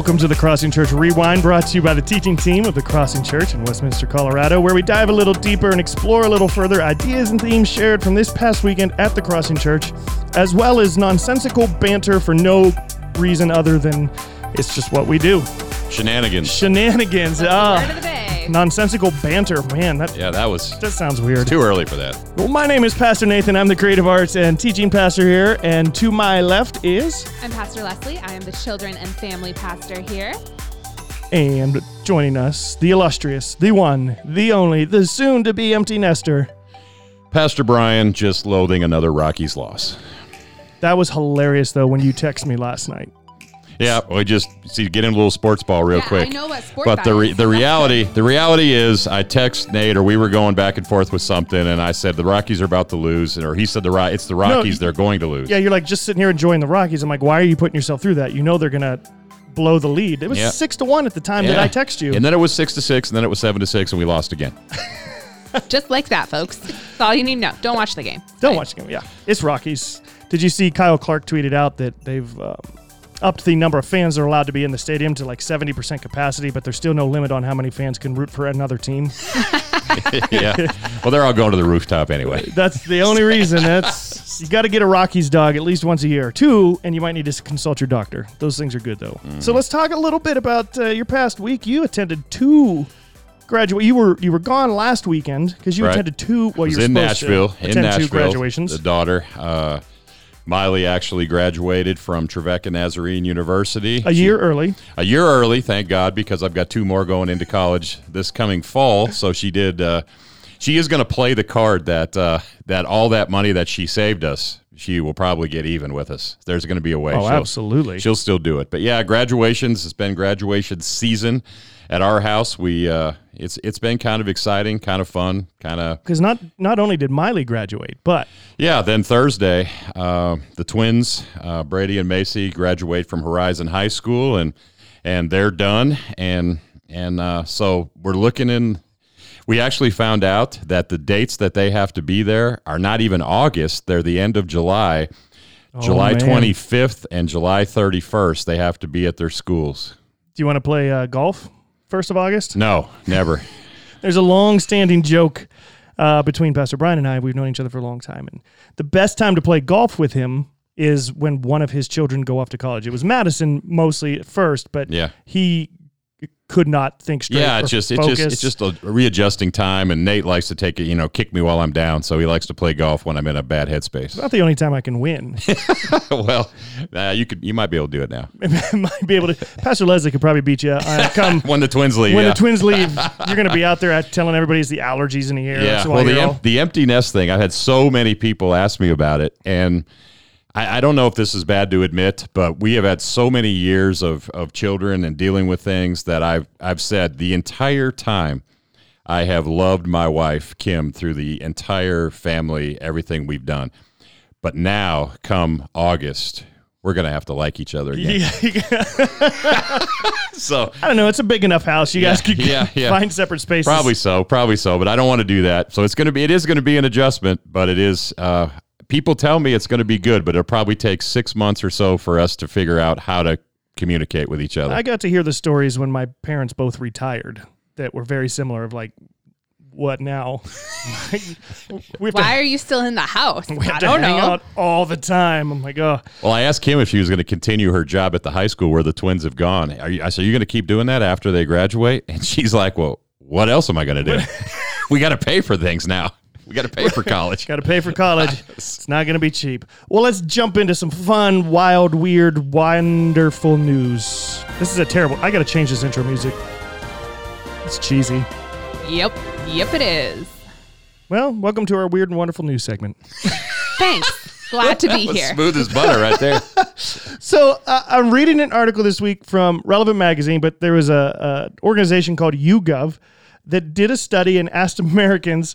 Welcome to the Crossing Church Rewind, brought to you by the teaching team of the Crossing Church in Westminster, Colorado, where we dive a little deeper and explore a little further ideas and themes shared from this past weekend at the Crossing Church, as well as nonsensical banter for no reason other than it's just what we do. Shenanigans. Shenanigans. Word of Ah, the nonsensical banter. Man, that, Yeah, that was that sounds weird. too early for that. Well, my name is Pastor Nathan. I'm the creative arts and teaching pastor here. And to my left is, I'm Pastor Leslie. I am the children and family pastor here. and joining us, the illustrious, the one, the only, the soon to be empty nester. Pastor Brian just loathing another Rockies loss. That was hilarious, though, when you texted me last night. Yeah, we just see get in a little sports ball real Yeah, quick. I know what sport but the re- the reality the reality is I text Nate or we were going back and forth with something and I said the Rockies are about to lose or he said the Ro- it's the Rockies they're going to lose. Yeah, you're like just sitting here enjoying the Rockies. I'm like, why are you putting yourself through that? You know they're gonna blow the lead. It was Yeah. six to one at the time that I text you. And then it was 6 to 6 and then it was 7 to 6 and we lost again. Just like that, folks. That's all you need to know. Don't watch the game. Don't Right. watch the game. Yeah, it's Rockies. Did you see Kyle Clark tweeted out that they've um, upped the number of fans that are allowed to be in the stadium to like 70% capacity, but there's still no limit on how many fans can root for another team. yeah. Well, they're all going to the rooftop anyway. That's the only reason. That's you got to get a Rockies dog at least once a year. Two, and you might need to consult your doctor. Those things are good though. Mm. So let's talk a little bit about uh, your past week. You attended two graduate. You were you were gone last weekend because you Right. attended two. Well, you was were in supposed Nashville. to In attend Nashville, two graduations. The daughter, uh, Miley, actually graduated from Trevecca Nazarene University a year early. a year early. Thank God, because I've got two more going into college this coming fall. So she did. Uh, she is going to play the card that uh, that all that money that she saved us, she will probably get even with us. There's going to be a way. Oh, she'll- absolutely. She'll still do it. But yeah, graduations. It's been graduation season at our house. We uh, it's it's been kind of exciting, kind of fun, kind of Because not not only did Miley graduate, but yeah, then Thursday, uh, the twins, uh, Brady and Macy, graduate from Horizon High School, and and they're done. And and uh, so we're looking in. We actually found out that the dates that they have to be there are not even August; they're the end of July, July Oh, man. twenty fifth and July thirty first. They have to be at their schools. do you want to play uh, golf first of August? No, never. There's a long-standing joke uh, between Pastor Brian and I. We've known each other for a long time, and the best time to play golf with him is when one of his children go off to college. It was Madison mostly at first, but Yeah. he could not think straight. Yeah, it's just it's just it's just a readjusting time, and Nate likes to take it, you know, kick me while I'm down, so he likes to play golf when I'm in a bad headspace. not the only time I can win. well, uh, you could you might be able to do it now Might be able to. Pastor Leslie could probably beat you. Uh, come when the twins leave. when yeah. the twins leave, you're going to be out there telling everybody it's the allergies in the air. yeah. Well, the em- the empty nest thing. I've had so many people ask me about it, and I, I don't know if this is bad to admit, but we have had so many years of of children and dealing with things that I've I've said the entire time. I have loved my wife Kim through the entire family, everything we've done. But now, come August, we're gonna have to like each other again. Yeah, So I don't know. It's a big enough house. You guys Yeah, could yeah, yeah. find separate spaces. Probably so, probably so, but I don't want to do that. So it's going to be, it is going to be an adjustment, but it is. Uh, people tell me it's going to be good, but it'll probably take six months or so for us to figure out how to communicate with each other. I got to hear the stories when my parents both retired that were very similar. Of like, what now? we have Why to, are you still in the house? we have I to don't hang know. out all the time. I'm like, oh, well, I asked Kim if she was going to continue her job at the high school where the twins have gone. Are you, I said, "Are you going to keep doing that after they graduate?" And she's like, "Well, what else am I going to do? we got to pay for things now. We got to pay for college." got to pay for college. it's not going to be cheap. Well, let's jump into some fun, wild, weird, wonderful news. This is a terrible. I got to change this intro music. It's cheesy. Yep. Yep, it is. Well, welcome to our weird and wonderful news segment. Thanks. Glad to be Was here. Smooth as butter, right there. So uh, I'm reading an article this week from Relevant Magazine, but there was a, a organization called YouGov that did a study and asked Americans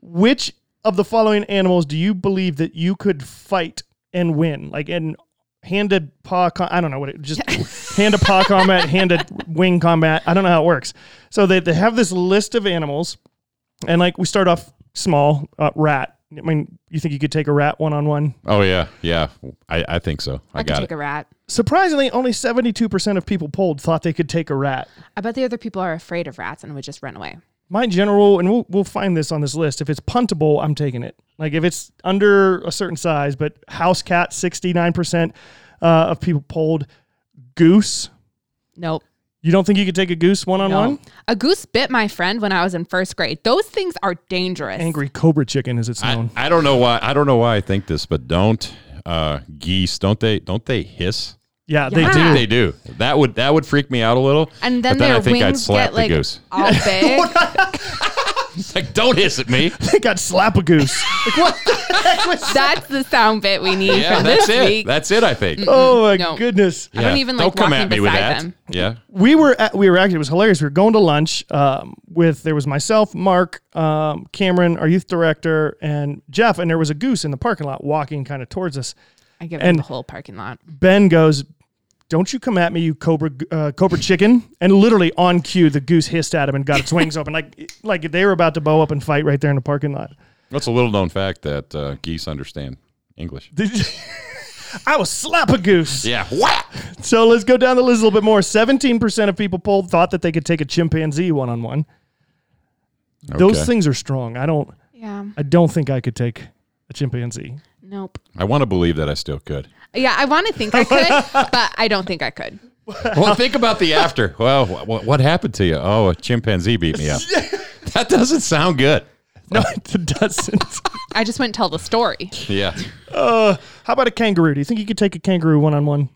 which of the following animals do you believe that you could fight and win, like in handed paw. Com- I don't know what it just hand to paw combat, hand to wing combat. I don't know how it works. So they they have this list of animals, and like we start off small, uh, rat. I mean, you think you could take a rat one on one? Oh yeah, yeah. I, I think so. I, I could got take it. a rat. Surprisingly, only 72% of people polled thought they could take a rat. I bet the other people are afraid of rats and would just run away. My general, and we'll, we'll find this on this list. If it's puntable, I'm taking it. Like if it's under a certain size, but house cat, 69% uh, of people polled. Goose, Nope. you don't think you could take a goose one on one? A goose bit my friend when I was in first grade. Those things are dangerous. Angry cobra chicken, as it's I, known. I don't know why. I don't know why I think this, but don't uh, geese? Don't they? Don't they hiss? Yeah, they Yeah. do. They do. That would that would freak me out a little. And then but then their I think I'd wings slap get like the goose. all big. It's like, don't hiss at me. They got slap a goose. Like, what the heck was That's the sound bit we need Yeah, from that's this it. week. That's it. I think. Oh my No. goodness. I don't even like Don't come walking at me with beside that. them. Yeah. we were at, we were actually it was hilarious. We were going to lunch um, with there was myself, Mark, um, Cameron, our youth director, and Jeff, and there was a goose in the parking lot walking kind of towards us. I give And- them the whole parking lot. Ben goes, "Don't you come at me, you cobra uh, cobra chicken!" And literally on cue, the goose hissed at him and got its wings open, like like they were about to bow up and fight right there in the parking lot. That's a little known fact that uh, geese understand English? I was slap a goose. Yeah. What? So let's go down the list a little bit more. Seventeen percent of people polled thought that they could take a chimpanzee one on one. Those things are strong. I don't. Yeah. I don't think I could take a chimpanzee. Nope. I want to believe that I still could. Yeah, I want to think I could, but I don't think I could. Well, think about the after. Well, what, what happened to you? Oh, a chimpanzee beat me up. that doesn't sound good. No, it doesn't. I just wouldn't tell the story. Yeah. uh, how about a kangaroo? Do you think you could take a kangaroo one on one?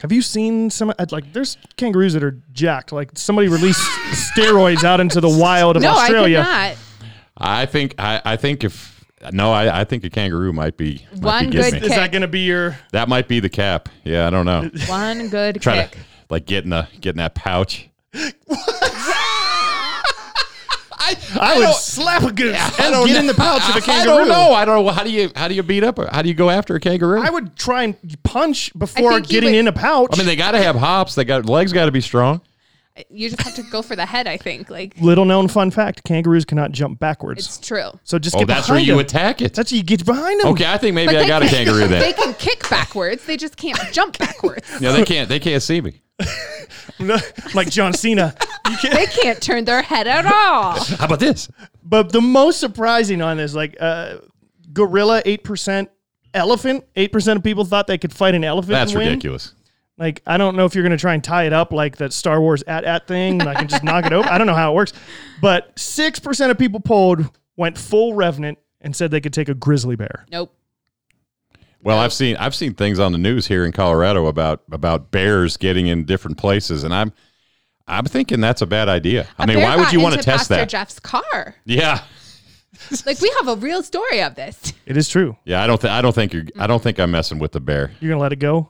Have you seen some? uh, Like, there's kangaroos that are jacked. Like, somebody released steroids out into the wild of No, Australia. I I think I, I think if no, I, I think a kangaroo might be might One be good me. Is that going to be your? That might be the cap. Yeah, I don't know. could not. One good Try kick. to like getting a getting that pouch. I, I, would slap a goose I and don't get know. in the pouch of a kangaroo. I don't know. I don't know. How do you how do you beat up? a- How do you go after a kangaroo? I would try and punch before getting would- in a pouch. I mean, they got to have hops. They got legs. Got to be strong. You just have to go for the head, I think. Like, Little known fun fact: kangaroos cannot jump backwards. it's true. so just Oh, get that's where behind you them. attack it. That's you get behind them. Okay, I think maybe But I they got a can- kangaroo there. They can kick backwards. They just can't jump backwards. Yeah, they can't. They can't see me. like John Cena. You can't- They can't turn their head at all. How about this? But the most surprising on this, like uh, gorilla, eight percent, elephant, eight percent of people thought they could fight an elephant. That's and win. ridiculous. Like I don't know if you're gonna try and tie it up like that Star Wars AT-AT thing, and I can just knock it over. I don't know how it works, but six percent of people polled went full revenant and said they could take a grizzly bear. Nope. Well, I've seen I've seen things on the news here in Colorado about about bears getting in different places, and I'm I'm thinking that's a bad idea. I A mean, bear why would got you want to into test Pastor that? Jeff's car. Yeah, Like we have a real story of this. It is true. yeah. I don't think I don't think you're I don't think I'm messing with the bear. You're gonna let it go.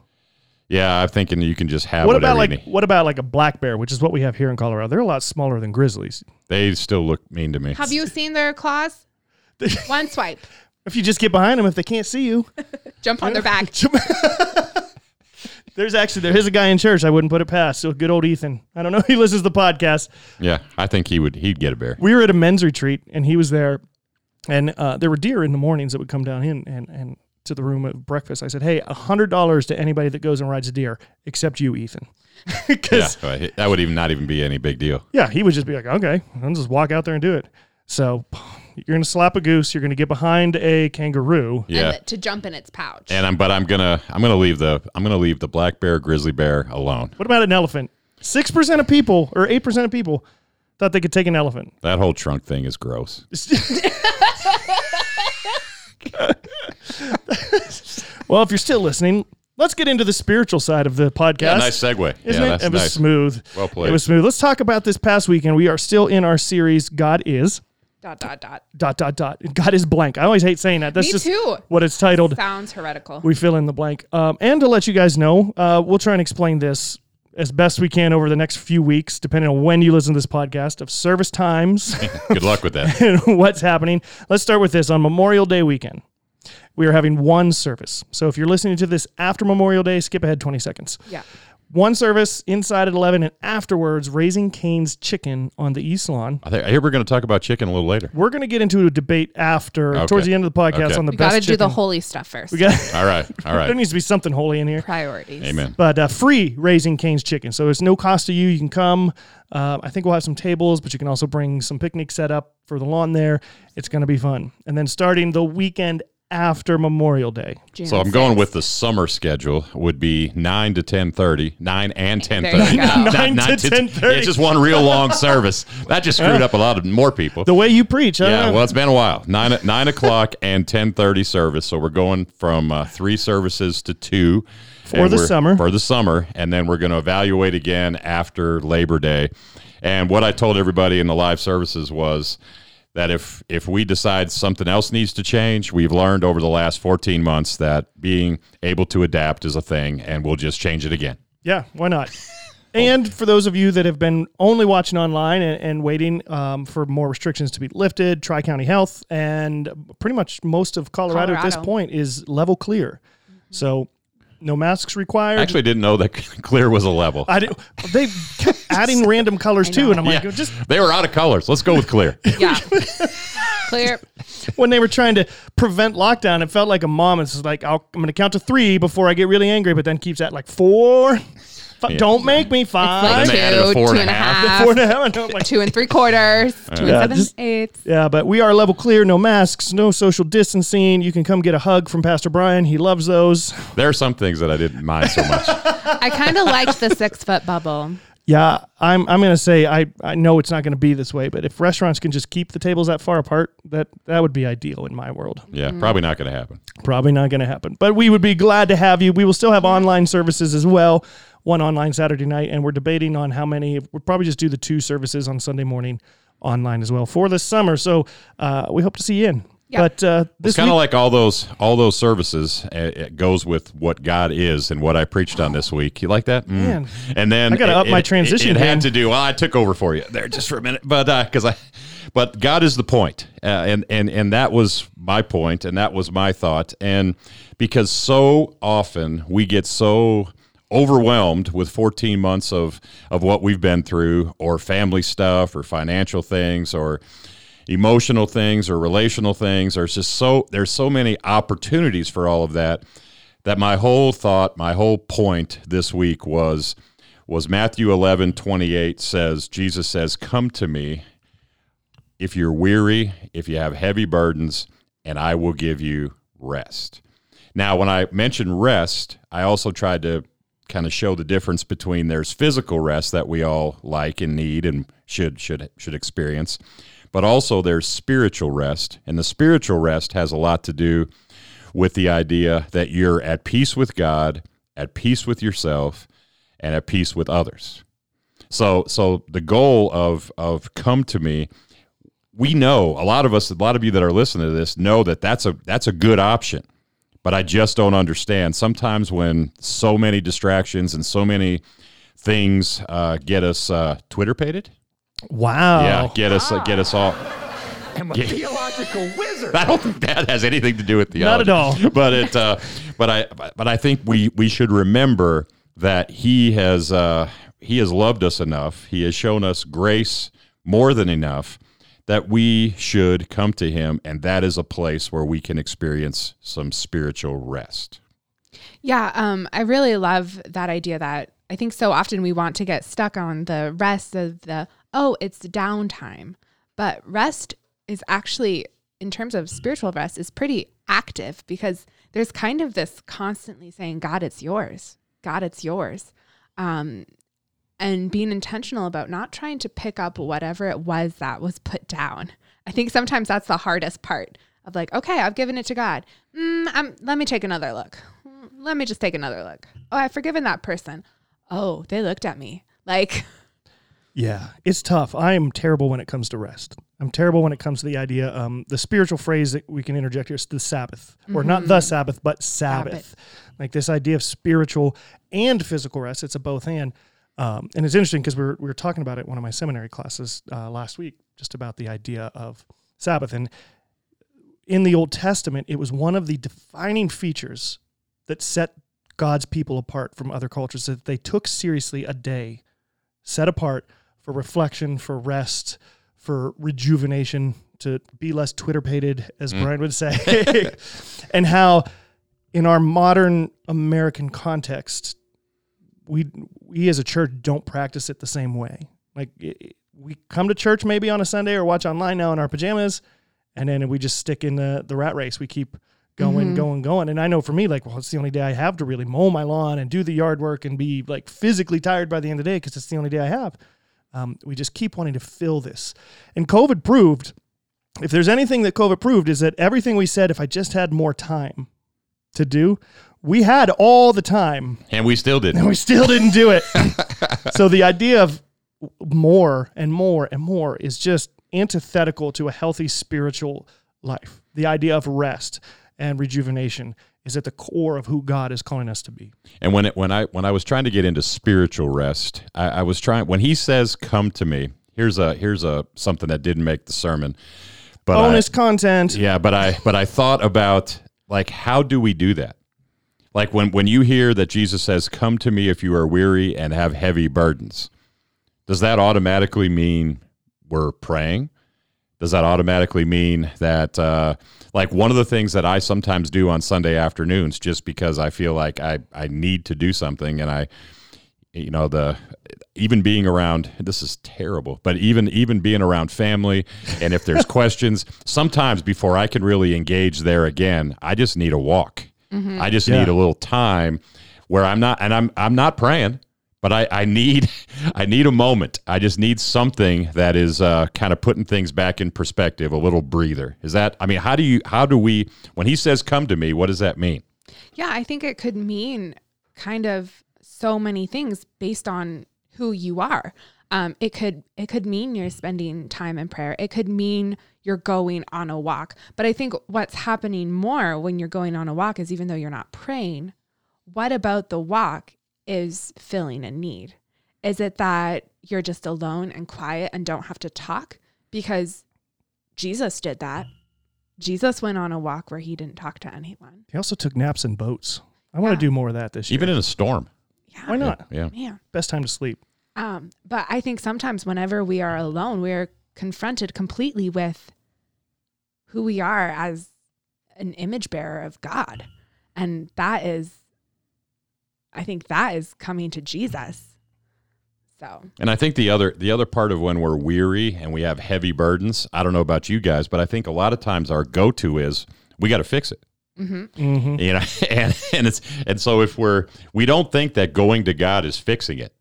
Yeah, I'm thinking you can just have What about like what about like a black bear, which is what we have here in Colorado? They're a lot smaller than grizzlies. They still look mean to me. Have you seen their claws? One swipe. If you just get behind them, if they can't see you, Jump on their back. there's actually there is a guy in church I wouldn't put it past. So good old Ethan. I don't know. He listens to the podcast. Yeah, I think he would. He'd get a bear. we were at a men's retreat and he was there and uh, there were deer in the mornings that would come down in and, and to the room at breakfast. I said, Hey, a hundred dollars to anybody that goes and rides a deer, except you, Ethan. Yeah, Because right. that would even not even be any big deal. yeah. he would just be like, Okay, I'll just walk out there and do it. So you're gonna slap a goose, you're gonna get behind a kangaroo. Yeah, And to jump in its pouch. and I'm but I'm gonna I'm gonna leave the I'm gonna leave the black bear grizzly bear alone. What about an elephant? Six percent of people or eight percent of people thought they could take an elephant. That whole trunk thing is gross. Well, if you're still listening, let's get into the spiritual side of the podcast. Yeah, nice segue. Isn't yeah, it? that's it was nice. smooth. Well played. It was smooth. Let's talk about this past weekend. We are still in our series. God is dot dot dot. dot dot dot. God is blank. I always hate saying that. That's Me just too. what it's titled. Sounds heretical. We fill in the blank. Um, and to let you guys know, uh, we'll try and explain this as best we can over the next few weeks, depending on when you listen to this podcast of service times Good luck with that. and what's happening. Let's start with this on Memorial Day weekend. We are having one service. So if you're listening to this after Memorial Day, skip ahead 20 seconds. yeah. One service inside at 11 and afterwards raising cane's chicken on the east lawn I, think, I hear we're going to talk about chicken a little later. we're going to get into a debate after Okay. towards the end of the podcast Okay. on the We best got to do the holy stuff first. we got all right. All right. there needs to be something holy in here Priorities. Amen. but uh, free raising cane's chicken so it's no cost to you you can come uh, i think we'll have some tables but you can also bring some picnic set up for the lawn there it's going to be fun and then starting the weekend after memorial day June So I'm going with the summer schedule would be 9 to 10:30, 9 and 10:30. There you go. Not- Nine not to 10:30. It's just one real long service. That just screwed up a lot of more people. the way you preach I don't yeah, well, it's been a while. Nine nine o'clock and ten thirty service. So we're going from uh, three services to two For the summer. For the summer, and then we're going to evaluate again after Labor Day. And what I told everybody in the live services was that if if we decide something else needs to change, we've learned over the last fourteen months that being able to adapt is a thing, and we'll just change it again. Yeah, why not? And for those of you that have been only watching online and, and waiting um, for more restrictions to be lifted, Tri County Health and pretty much most of Colorado, at this point is level clear. So no masks required. I actually didn't know that clear was a level. I did, they kept adding random colors too, and I'm like, Yeah. just they were out of colors. Let's go with clear. Yeah. Clear. when they were trying to prevent lockdown, it felt like a mom is like, I'll, I'm going to count to three before I get really angry, but then keeps at like four. F- Don't make me It's five. like Then two, they added a four two and a and a half. half, four and a half. And like, two and three quarters, two Yeah, and seven just- eighths. Yeah, but we are level clear, no masks, no social distancing. You can come get a hug from Pastor Brian. He loves those. There are some things that I didn't mind so much. I kind of liked the six foot bubble. Yeah, I'm I'm gonna say I, I know it's not gonna be this way, but if restaurants can just keep the tables that far apart, that that would be ideal in my world. Yeah, mm. probably not going to happen. Probably not gonna happen. But we would be glad to have you. We will still have online services as well. One online Saturday night, and we're debating on how many. We'll probably just do the two services on Sunday morning online as well for the summer. So uh, we hope to see you in. Yeah. But uh, this It's kind of like all those all those services. uh, It goes with what God is and what I preached on this week. You like that? Mm. Man. and then I gotta it- up my transition It, it game. had to do. Well, I took over for you there just for a minute, but because I, but God is the point, uh, and and and that was my point, and that was my thought, and because so often we get so overwhelmed with 14 months of of what we've been through or family stuff or financial things or emotional things or relational things. There's just so there's so many opportunities for all of that that my whole thought my whole point this week was was Matthew 11 28 says Jesus says come to me. If you're weary if you have heavy burdens and I will give you rest. Now when I mentioned rest I also tried to kind of show the difference between there's physical rest that we all like and need and should should should experience but also there's spiritual rest and the spiritual rest has a lot to do with the idea that you're at peace with God at peace with yourself and at peace with others. So so the goal of of come to me we know a lot of us a lot of you that are listening to this know that that's a that's a good option but I just don't understand. Sometimes when so many distractions and so many things uh, get us uh, Twitter pated, wow. yeah, get us uh, get us all. I'm a Yeah. theological wizard. I don't think that has anything to do with Not at all. But it, uh, but I, but I think we we should remember that He has uh, He has loved us enough. He has shown us grace more than enough that we should come to Him, and that is a place where we can experience some spiritual rest. Yeah, um, I really love that idea that I think so often we want to get stuck on the rest of the, oh, it's downtime. But rest is actually, in terms of spiritual rest, is pretty active because there's kind of this constantly saying, God, it's yours. God, it's yours. Um, and being intentional about not trying to pick up whatever it was that was put down. I think sometimes that's the hardest part of like, okay, I've given it to God. Mm, I'm, let me take another look. Let me just take another look. Oh, I've forgiven that person. Oh, they looked at me. Like, Yeah, it's tough. I am terrible when it comes to rest. I'm terrible when it comes to the idea. Um, the spiritual phrase that we can interject here is the Sabbath, or not the Sabbath, but Sabbath. Sabbath. Like this idea of spiritual and physical rest. It's a both and. Um, and it's interesting because we were, we were talking about it in one of my seminary classes uh, last week, just about the idea of Sabbath. And in the Old Testament, it was one of the defining features that set God's people apart from other cultures. That they took seriously a day set apart for reflection, for rest, for rejuvenation, to be less Twitter pated, as Brian would say, and how in our modern American context, we we as a church don't practice it the same way. Like i- i- we come to church maybe on a Sunday or watch online now in our pajamas, and then we just stick in the the rat race. We keep going, going, going. And I know for me, like, well, it's the only day I have to really mow my lawn and do the yard work and be like physically tired by the end of the day because it's the only day I have. Um, we just keep wanting to fill this, and COVID proved. If there's anything that COVID proved, is that everything we said, if I just had more time to do, we had all the time And we still didn't. we still didn't do it. so the idea of more and more and more is just antithetical to a healthy spiritual life. The idea of rest and rejuvenation is at the core of who God is calling us to be. And when it, when I when I was trying to get into spiritual rest, I, I was trying when he says, "Come to me." Here's a here's a something that didn't make the sermon, but I- Bonus content. Yeah, but I but I thought about like how do we do that? Like when when you hear that Jesus says, "Come to me if you are weary and have heavy burdens." Does that automatically mean we're praying? Does that automatically mean that uh, like one of the things that I sometimes do on Sunday afternoons just because I feel like I I need to do something and I you know the even being around this is terrible but even even being around family and if there's questions sometimes before i can really engage there again i just need a walk i just Yeah. need a little time where i'm not and i'm i'm not praying but i i need i need a moment i just need something that is uh, kind of putting things back in perspective a little breather is that i mean how do you how do we when he says come to me what does that mean Yeah, I think it could mean kind of so many things based on who you are. Um, it could it could mean you're spending time in prayer. It could mean you're going on a walk. But I think what's happening more when you're going on a walk is even though you're not praying, what about the walk is filling a need? Is it that you're just alone and quiet and don't have to talk? Because Jesus did that. Jesus went on a walk where he didn't talk to anyone. He also took naps in boats. I want to do more of that this year. even in a storm Yeah. Why not? yeah Man. Best time to sleep. Um, but I think sometimes whenever we are alone, we are confronted completely with who we are as an image bearer of God. And that is, I think that is coming to Jesus. So, And I think the other the other part of when we're weary and we have heavy burdens, I don't know about you guys, but I think a lot of times our go to is we got to fix it. Mm-hmm. You know, and and it's and so if we're we don't think that going to God is fixing it.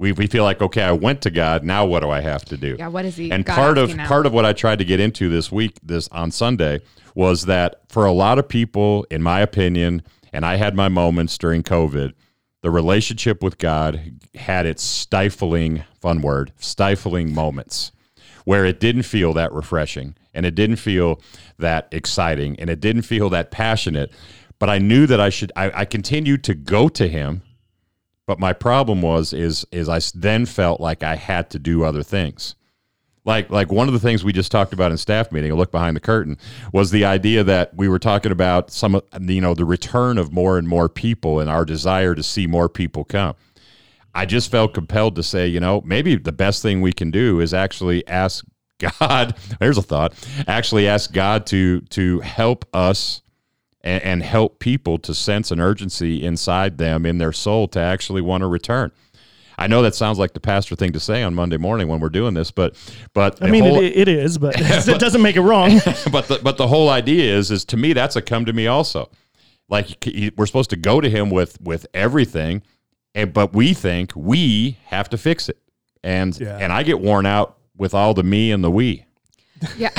We we feel like okay, I went to God, now what do I have to do? yeah, what is he? and God part of part of what I tried to get into this week, this on Sunday, was that for a lot of people, in my opinion, and I had my moments during COVID, the relationship with God had its stifling, fun word, stifling moments where it didn't feel that refreshing and it didn't feel that exciting and it didn't feel that passionate. But I knew that I should. I, I continued to go to Him but my problem was is is I then felt like I had to do other things. Like like one of the things we just talked about in staff meeting, a look behind the curtain, was the idea that we were talking about some of you know the return of more and more people and our desire to see more people come. I just felt compelled to say, you know, maybe the best thing we can do is actually ask God. There's a thought. Actually, ask God to to help us and, and help people to sense an urgency inside them in their soul to actually want to return. I know that sounds like the pastor thing to say on Monday morning when we're doing this, but but I mean, whole- it, it is, but it doesn't make it wrong. but the but the whole idea is is to me that's a come to me also. Like we're supposed to go to him with with everything, and but we think we have to fix it, and Yeah. and I get worn out with all the me and the we. yeah.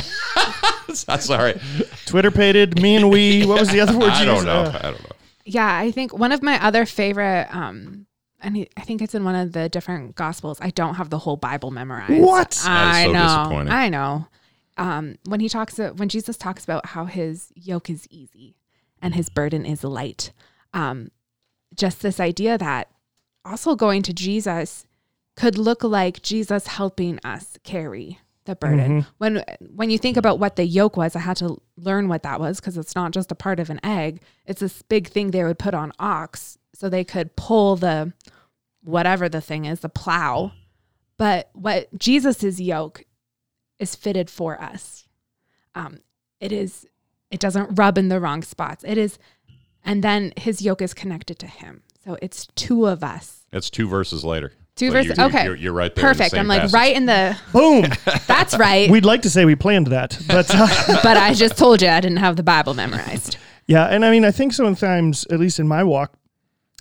Sorry, Twitter pated, me and we. What was the other word? I you don't used? know. Uh, I don't know. Yeah, I think one of my other favorite, um, and I think it's in one of the different gospels. I don't have the whole Bible memorized. What? That I so know. disappointing. I know. Um, when he talks, uh, when Jesus talks about how his yoke is easy and his burden is light, um, just this idea that also going to Jesus could look like Jesus helping us carry the burden. When when you think about what the yoke was, I had to learn what that was because it's not just a part of an egg. It's this big thing they would put on ox so they could pull the whatever the thing is, the plow. But what Jesus's yoke is fitted for us. Um, it is. It doesn't rub in the wrong spots. It is, and then his yoke is connected to him. So it's two of us. It's two verses later. Two So verses. you- okay, You're, you're right there. in the Perfect. I'm like passage. right in the. Boom. That's right. We'd like to say we planned that, but uh, but I just told you I didn't have the Bible memorized. yeah. And I mean, I think sometimes, at least in my walk,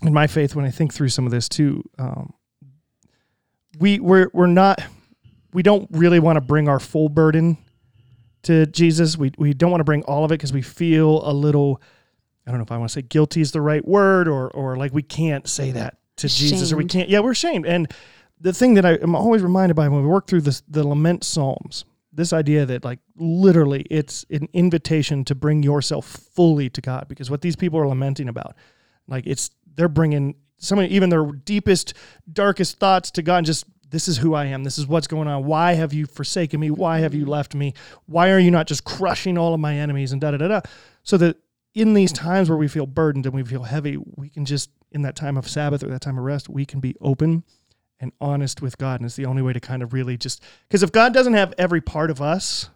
in my faith, when I think through some of this too, um, we we're we're not we don't really want to bring our full burden to Jesus. We we don't want to bring all of it because we feel a little. I don't know if I want to say guilty is the right word, or or like we can't say that to Jesus, or we can't. Yeah, we're ashamed. And the thing that I am always reminded by when we work through this, the lament psalms, this idea that like literally it's an invitation to bring yourself fully to God, because what these people are lamenting about, like it's they're bringing some of even their deepest, darkest thoughts to God, and just this is who I am. This is what's going on. Why have you forsaken me? Why have you left me? Why are you not just crushing all of my enemies and da da da da? So that in these times where we feel burdened and we feel heavy, we can just in that time of Sabbath or that time of rest, we can be open and honest with God. And it's the only way to kind of really just because if God doesn't have every part of us,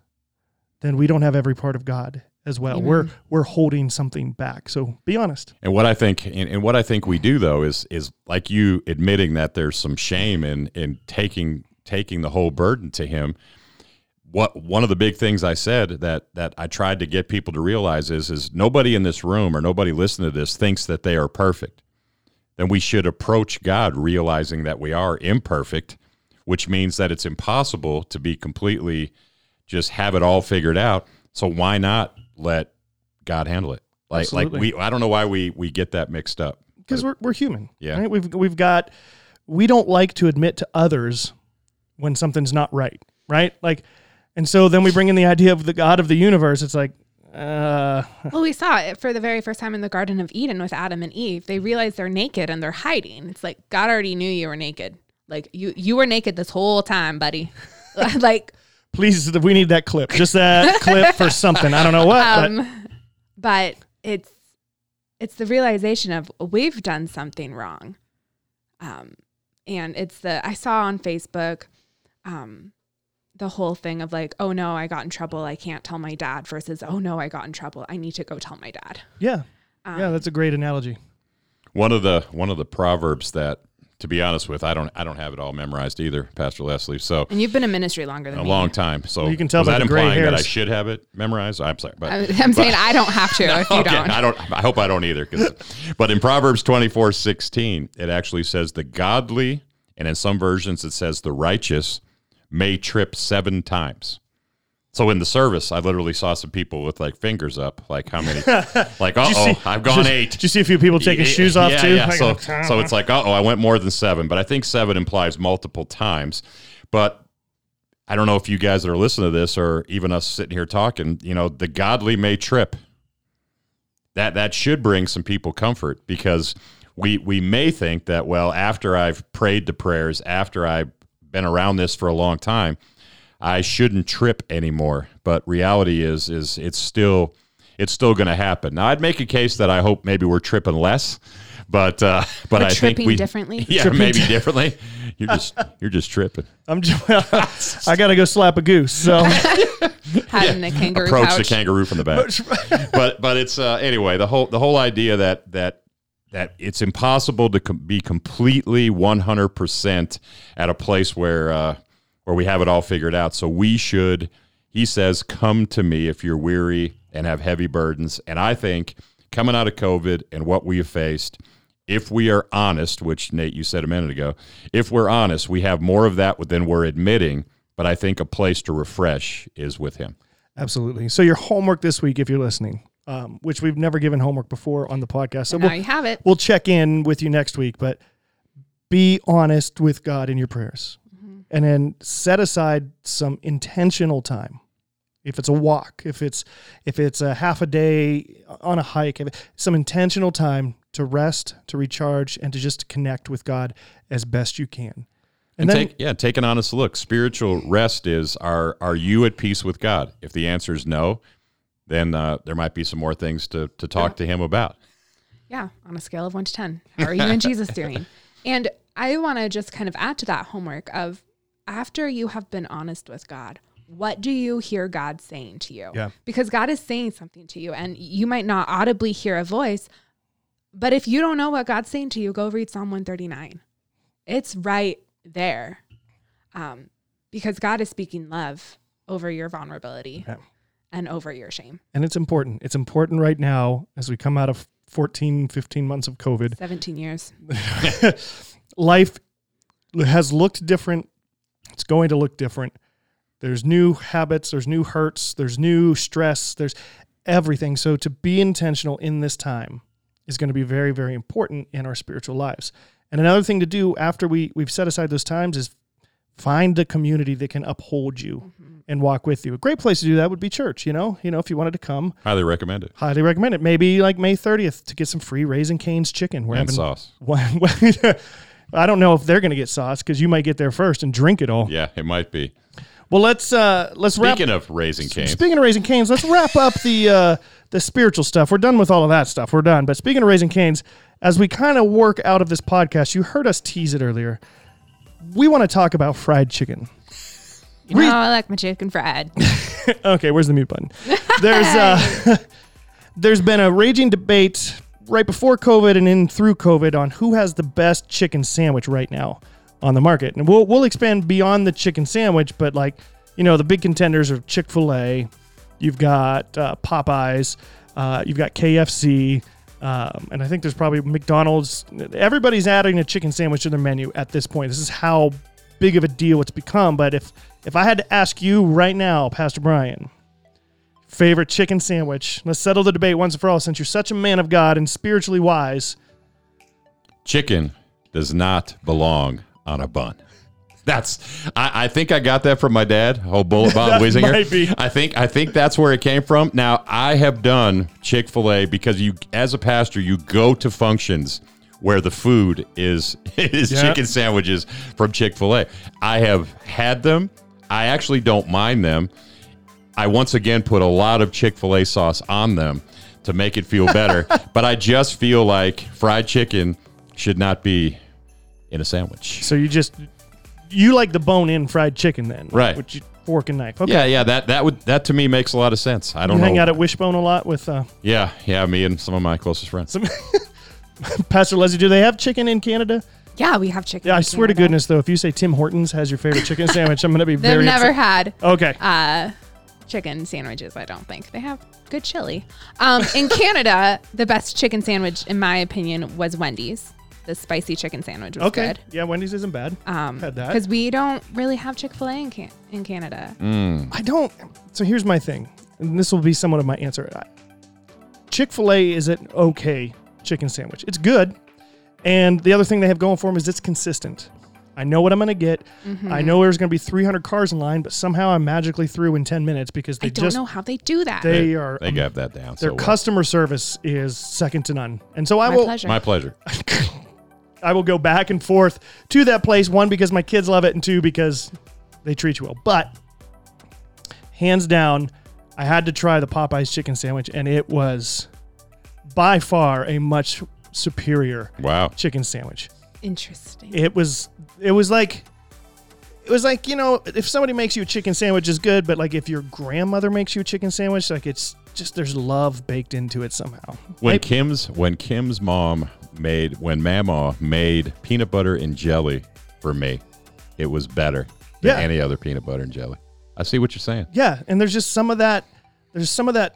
then we don't have every part of God as well. We're we're holding something back. So be honest. And what I think, and, and what I think we do though is is like you admitting that there's some shame in in taking taking the whole burden to Him. What one of the big things I said that that I tried to get people to realize is is nobody in this room or nobody listening to this thinks that they are perfect. Then we should approach God realizing that we are imperfect, which means that it's impossible to be completely just have it all figured out. So why not let God handle it? Like Absolutely. like we I don't know why we we get that mixed up. because we're, we're human. Yeah. Right? We've we've got we don't like to admit to others when something's not right. Right. Like, and so then we bring in the idea of the God of the universe. It's like, uh, Well, we saw it for the very first time in the Garden of Eden with Adam and Eve. They realize they're naked and they're hiding. It's like God already knew you were naked. Like you, you were naked this whole time, buddy. like, please, we need that clip. Just that clip for something. I don't know what. but um, but it's it's the realization of we've done something wrong. Um, and it's the I saw on Facebook, um, the whole thing of like, oh no, I got in trouble. I can't tell my dad. Versus, oh no, I got in trouble. I need to go tell my dad. yeah, Um, yeah, that's a great analogy. One of the one of the proverbs that to be honest with, I don't I don't have it all memorized either, Pastor Leslie. So And you've been in ministry longer than a me. long time. So Well, you can tell was that the gray implying that I should have it memorized. I'm sorry, but I- I'm saying I don't have to if you okay, don't. I don't. I hope I don't either but in Proverbs twenty four sixteen, it actually says the godly, and in some versions it says the righteous may trip seven times. So in the service, I literally saw some people with like fingers up, like how many? Like, uh oh, see- I've gone eight. Did you see a few people taking Yeah, shoes off yeah, too? Yeah. So, uh, so it's like, uh oh, I went more than seven, but I think seven implies multiple times. But I don't know if you guys that are listening to this or even us sitting here talking, you know, the godly may trip. That that should bring some people comfort because we we may think that well, after I've prayed the prayers, after I've been around this for a long time, I shouldn't trip anymore. But reality is is it's still it's still going to happen. Now, I'd make a case that I hope maybe we're tripping less, but uh, but Or I think tripping we differently? Yeah, Tripping maybe di- differently. You're just you're just tripping. I'm just, I got to go slap a goose. So Having the kangaroo Approach couch. the kangaroo from the back. but but it's uh, anyway the whole the whole idea that that that it's impossible to com- be completely 100% at a place where uh, where we have it all figured out. So we should, he says, come to me if you're weary and have heavy burdens. And I think coming out of COVID and what we have faced, if we are honest, which Nate, you said a minute ago, if we're honest, we have more of that than we're admitting. But I think a place to refresh is with him. absolutely. So your homework this week, if you're listening, um, which we've never given homework before on the podcast. So now we'll, you have it. we'll check in with you next week, but be honest with God in your prayers. And then set aside some intentional time. If it's a walk, if it's if it's a half a day on a hike, some intentional time to rest, to recharge, and to just connect with God as best you can. And, And, then take yeah, take an honest look. Spiritual rest is are are you at peace with God? If the answer is no, then uh, there might be some more things to to talk to Him about. Yeah, on a scale of one to 10. How are you and Jesus doing? And I want to just kind of add to that homework of after you have been honest with God, what do you hear God saying to you? Yeah. Because God is saying something to you, and you might not audibly hear a voice, but if you don't know what God's saying to you, go read Psalm 139. It's right there. Um, because God is speaking love over your vulnerability Yeah. And over your shame. And it's important. It's important right now as we come out of 14, 15 months of COVID. 17 years. Life has looked different. It's going to look different. There's new habits, there's new hurts, there's new stress, there's everything. So to be intentional in this time is going to be very, very important in our spiritual lives. And another thing to do after we, we've set aside those times is find a community that can uphold you and walk with you. A great place to do that would be church, you know? You know, if you wanted to come, Highly recommend it. highly recommend it. Maybe like May 30th to get some free Raising Cane's chicken. We're And having sauce. I don't know if they're going to get sauce because you might get there first and drink it all. Yeah, it might be. Well, let's uh let's wrap. Speaking of raising canes, Speaking of raising canes, let's wrap up the uh, the spiritual stuff. We're done with all of that stuff. We're done. But speaking of raising canes, as we kind of work out of this podcast, you heard us tease it earlier. We want to talk about fried chicken. You know, I like my chicken fried. okay, where's the mute button? There's uh, there's been a raging debate right before COVID and in through COVID on who has the best chicken sandwich right now on the market, and we'll we'll expand beyond the chicken sandwich, but like you know the big contenders are Chick Fil A, you've got uh, Popeyes, uh, you've got KFC. Um, and I think there's probably McDonald's. Everybody's adding a chicken sandwich to their menu at this point. This is how big of a deal it's become. But if if I had to ask you right now, Pastor Brian, favorite chicken sandwich, let's settle the debate once and for all. Since you're such a man of God and spiritually wise, chicken does not belong on a bun. That's I, I think I got that from my dad, old Bullet Bob That Wiesinger. might be. I think I think that's where it came from. Now I have done Chick Fil A because you, as a pastor, you go to functions where the food is is chicken sandwiches from Chick Fil A. I have had them. I actually don't mind them. I once again put a lot of Chick fil A sauce on them to make it feel better. but I just feel like fried chicken should not be in a sandwich. so you just you like the bone-in fried chicken then, Right. With your fork and knife. Okay. Yeah, yeah, that that would that to me makes a lot of sense. I don't You hang know. out at Wishbone a lot with uh, yeah, yeah, me and some of my closest friends. Pastor Leslie. Do they have chicken in Canada? Yeah, we have chicken. Yeah, I in swear to goodness though, if you say Tim Hortons has your favorite chicken sandwich, I'm gonna be They've very never upset. had Okay. uh, chicken sandwiches, I don't think. They have good chili. Um, in Canada, the best chicken sandwich, in my opinion, was Wendy's. The spicy chicken sandwich was okay. good. Yeah, Wendy's isn't bad. Um, Had that. Because we don't really have Chick fil A in, can- in Canada. I don't. So here's my thing, and this will be somewhat of my answer. Chick Fil A is an okay chicken sandwich. It's good, and the other thing they have going for them is it's consistent. I know what I'm going to get. Mm-hmm. I know there's going to be 300 cars in line, but somehow I'm magically through in 10 minutes because they I don't just know how they do that. they are They got that down. their so well. customer service is second to none. And so I my will pleasure. My pleasure. I will go back and forth to that place. One because my kids love it, and two because they treat you well. But hands down, I had to try the Popeyes chicken sandwich, and it was by far a much superior Wow. chicken sandwich. Interesting. It was it was like it was like you know if somebody makes you a chicken sandwich is good, but like if your grandmother makes you a chicken sandwich, like it's just there's love baked into it somehow. When Right? Kim's when Kim's mom made when Mama made peanut butter and jelly for me, it was better than Yeah. any other peanut butter and jelly. I see what you're saying. Yeah, and there's just some of that. There's some of that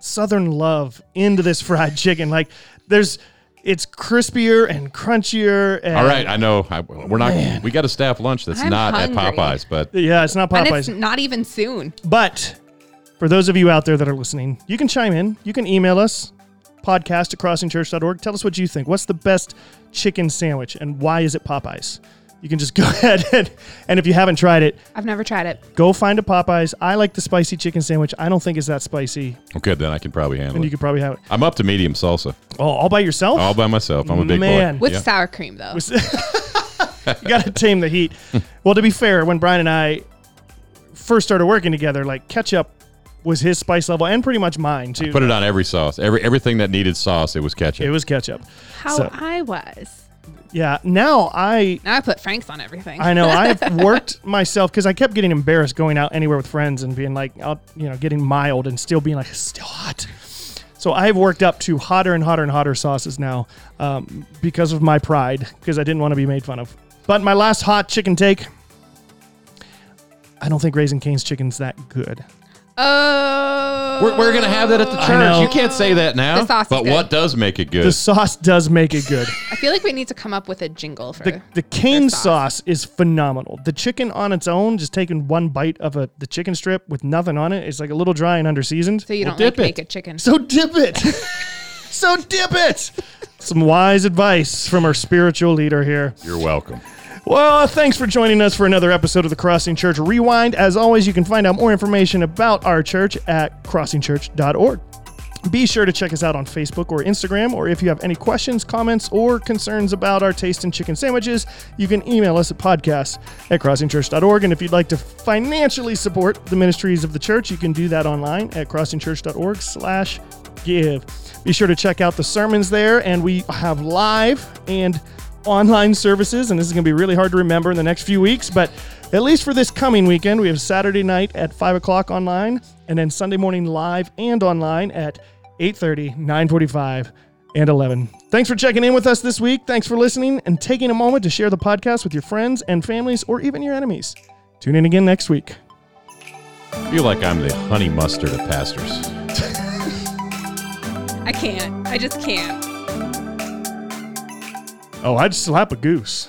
southern love into this fried chicken. Like there's, it's crispier and crunchier. And All right, I know I, we're not. We got a staff lunch that's I'm not hungry. at Popeyes, but Yeah, it's not and Popeyes, it's not even soon. but for those of you out there that are listening, you can chime in. You can email us podcast at crossingchurch.org. Tell us what you think. What's the best chicken sandwich and why is it Popeyes? You can just go ahead and, and if you haven't tried it, I've never tried it. go find a Popeyes. I like the spicy chicken sandwich. I don't think it's that spicy, okay, then I can probably handle it. and you it. could probably have it. I'm up to medium salsa, Oh, all by yourself? all by myself. I'm a big Man. boy. With Yeah. sour cream, though. you got to tame the heat. well, to be fair, when Brian and I first started working together, like ketchup was his spice level and pretty much mine too. Put it on every sauce. Every everything that needed sauce, it was ketchup. it was ketchup. How So- I was. Yeah. Now I Now I put Frank's on everything. I know I've worked myself because I kept getting embarrassed going out anywhere with friends and being like, out, you know, getting mild and still being like, it's still hot. So I've worked up to hotter and hotter and hotter sauces now um, because of my pride because I didn't want to be made fun of. But my last hot chicken take, I don't think Raising Cane's chicken's that good. Oh. We're, we're gonna have that at the I church. You can't say that now. The sauce is but good. what does make it good? The sauce does make it good. I feel like we need to come up with a jingle for The, the cane sauce. sauce is phenomenal. The chicken on its own, just taking one bite of a the chicken strip with nothing on it, it, is like a little dry and underseasoned. so you don't like dip it. naked chicken. So dip it. so dip it. Some wise advice from our spiritual leader here. You're welcome. Well, thanks for joining us for another episode of the Crossing Church Rewind. As always, you can find out more information about our church at crossingchurch.org. Be sure to check us out on Facebook or Instagram, or if you have any questions, comments, or concerns about our taste in chicken sandwiches, you can email us at podcast at crossingchurch.org. And if you'd like to financially support the ministries of the church, you can do that online at crossingchurch.org slash give. Be sure to check out the sermons there, and we have live and online services, and this is going to be really hard to remember in the next few weeks, but at least for this coming weekend, we have Saturday night at 5 o'clock online, and then Sunday morning live and online at 8.30, 9.45, and 11. Thanks for checking in with us this week. Thanks for listening and taking a moment to share the podcast with your friends and families or even your enemies. Tune in again next week. I feel like I'm the honey mustard of pastors. I can't. I just can't. Oh, I'd slap a goose.